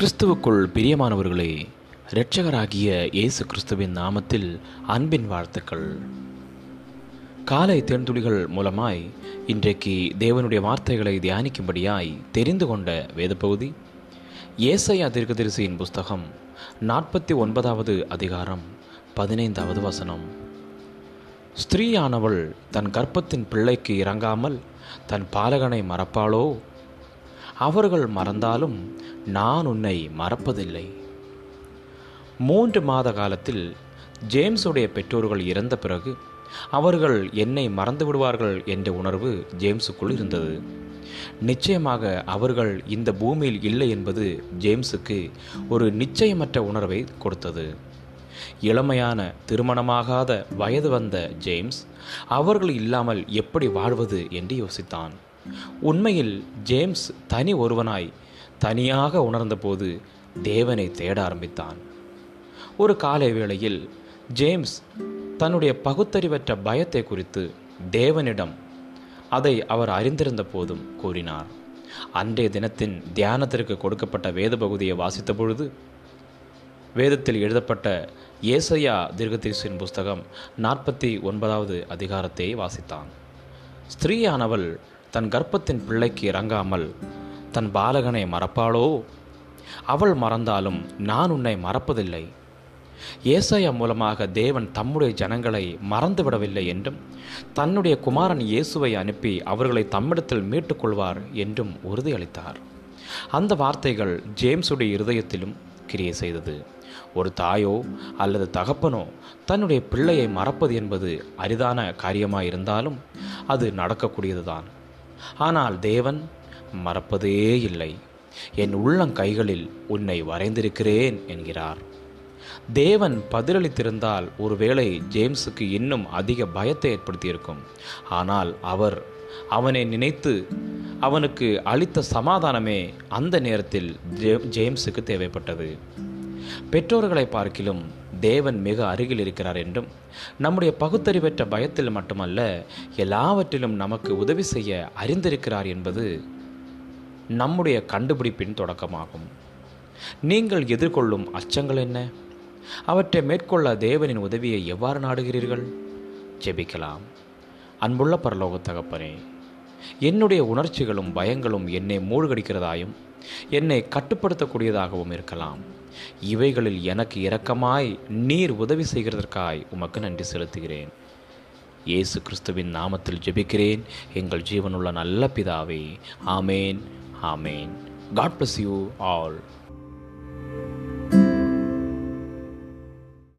கிறிஸ்துவுக்குள் பிரியமானவர்களே இரட்சகராகிய இயேசு கிறிஸ்துவின் நாமத்தில் அன்பின் வாழ்த்துக்கள். காலை தேர்ந்துளிகள் மூலமாய் இன்றைக்கு தேவனுடைய வார்த்தைகளை தியானிக்கும்படியாய் தெரிந்து கொண்ட வேதப்பகுதி ஏசையா தீர்க்கதரிசியின் புஸ்தகம் நாற்பத்தி ஒன்பதாவது அதிகாரம் பதினைந்தாவது வசனம். ஸ்திரீயானவள் தன் கர்ப்பத்தின் பிள்ளைக்கு இறங்காமல் தன் பாலகனை மறப்பாளோ? அவர்கள் மறந்தாலும் நான் உன்னை மறப்பதில்லை. மூன்று மாத காலத்தில் ஜேம்ஸுடைய பெற்றோர்கள் இறந்த பிறகு அவர்கள் என்னை மறந்து விடுவார்கள் என்ற உணர்வு ஜேம்ஸுக்குள் இருந்தது. நிச்சயமாக அவர்கள் இந்த பூமியில் இல்லை என்பது ஜேம்ஸுக்கு ஒரு நிச்சயமற்ற உணர்வை கொடுத்தது. இளமையான திருமணமாகாத வயது வந்த ஜேம்ஸ் அவர்கள் இல்லாமல் எப்படி வாழ்வது என்று யோசித்தான். உண்மையில் ஜேம்ஸ் தனி ஒருவனாய் தனியாக உணர்ந்தபோது தேவனை தேட ஆரம்பித்தான். ஒரு காலை வேளையில் ஜேம்ஸ் தன்னுடைய பகுத்தறிவற்ற பயத்தை குறித்து தேவனிடம் அதை அவர் அறிந்திருந்த போதும் கூறினார். அன்றைய தினத்தின் தியானத்திற்கு கொடுக்கப்பட்ட வேத பகுதியை வாசித்த பொழுது வேதத்தில் எழுதப்பட்ட ஏசையா தீர்க்கதரிசியின் புஸ்தகம் நாற்பத்தி ஒன்பதாவது அதிகாரத்தை வாசித்தான். ஸ்திரீயானவள் தன் கர்ப்பத்தின் பிள்ளைக்கு இறங்காமல் தன் பாலகனை மறப்பாளோ? அவள் மறந்தாலும் நான் உன்னை மறப்பதில்லை. ஏசாயா மூலமாக தேவன் தம்முடைய ஜனங்களை மறந்துவிடவில்லை என்றும் தன்னுடைய குமாரன் இயேசுவை அனுப்பி அவர்களை தம்மிடத்தில் மீட்டுக்கொள்வார் என்றும் உறுதியளித்தார். அந்த வார்த்தைகள் ஜேம்ஸுடைய இருதயத்திலும் கிரியை செய்தது. ஒரு தாயோ அல்லது தகப்பனோ தன்னுடைய பிள்ளையை மறப்பது என்பது அரிதான காரியமாயிருந்தாலும் அது நடக்கக்கூடியதுதான். ஆனால் தேவன் மறப்பதே இல்லை. என் உள்ளங்கைகளில் உன்னை வரைந்திருக்கிறேன் என்கிறார். தேவன் பதிலளித்திருந்தால் ஒருவேளை ஜேம்ஸுக்கு இன்னும் அதிக பயத்தை ஏற்படுத்தியிருக்கும். ஆனால் அவர் அவனை நினைத்து அவனுக்கு அளித்த சமாதானமே அந்த நேரத்தில் ஜேம்ஸுக்கு தேவைப்பட்டது. பெற்றோர்களை பார்க்கிலும் தேவன் மிக அருகில் இருக்கிறார் என்றும் நம்முடைய பகுத்தறிவற்ற பயத்தில் மட்டுமல்ல எல்லாவற்றிலும் நமக்கு உதவி செய்ய அறிந்திருக்கிறார் என்பது நம்முடைய கண்டுபிடிப்பின் தொடக்கமாகும். நீங்கள் எதிர்கொள்ளும் அச்சங்கள் என்ன? அவற்றை மேற்கொள்ள தேவனின் உதவியை எவ்வாறு நாடுகிறீர்கள்? ஜெபிக்கலாம். அன்புள்ள பரலோக தகப்பனே என்னுடைய உணர்ச்சிகளும் பயங்களும் என்னை மூழ்கடிக்கிறதாயும் என்னை கட்டுப்படுத்தக்கூடியதாகவும் இருக்கலாம். இவைகளில் எனக்கு இரக்கமாய் நீர் உதவி செய்கிறதற்காய் உமக்கு நன்றி செலுத்துகிறேன். இயேசு கிறிஸ்துவின் நாமத்தில் ஜெபிக்கிறேன். எங்கள் ஜீவனுள்ள நல்ல பிதாவே ஆமேன் ஆமேன். God bless you all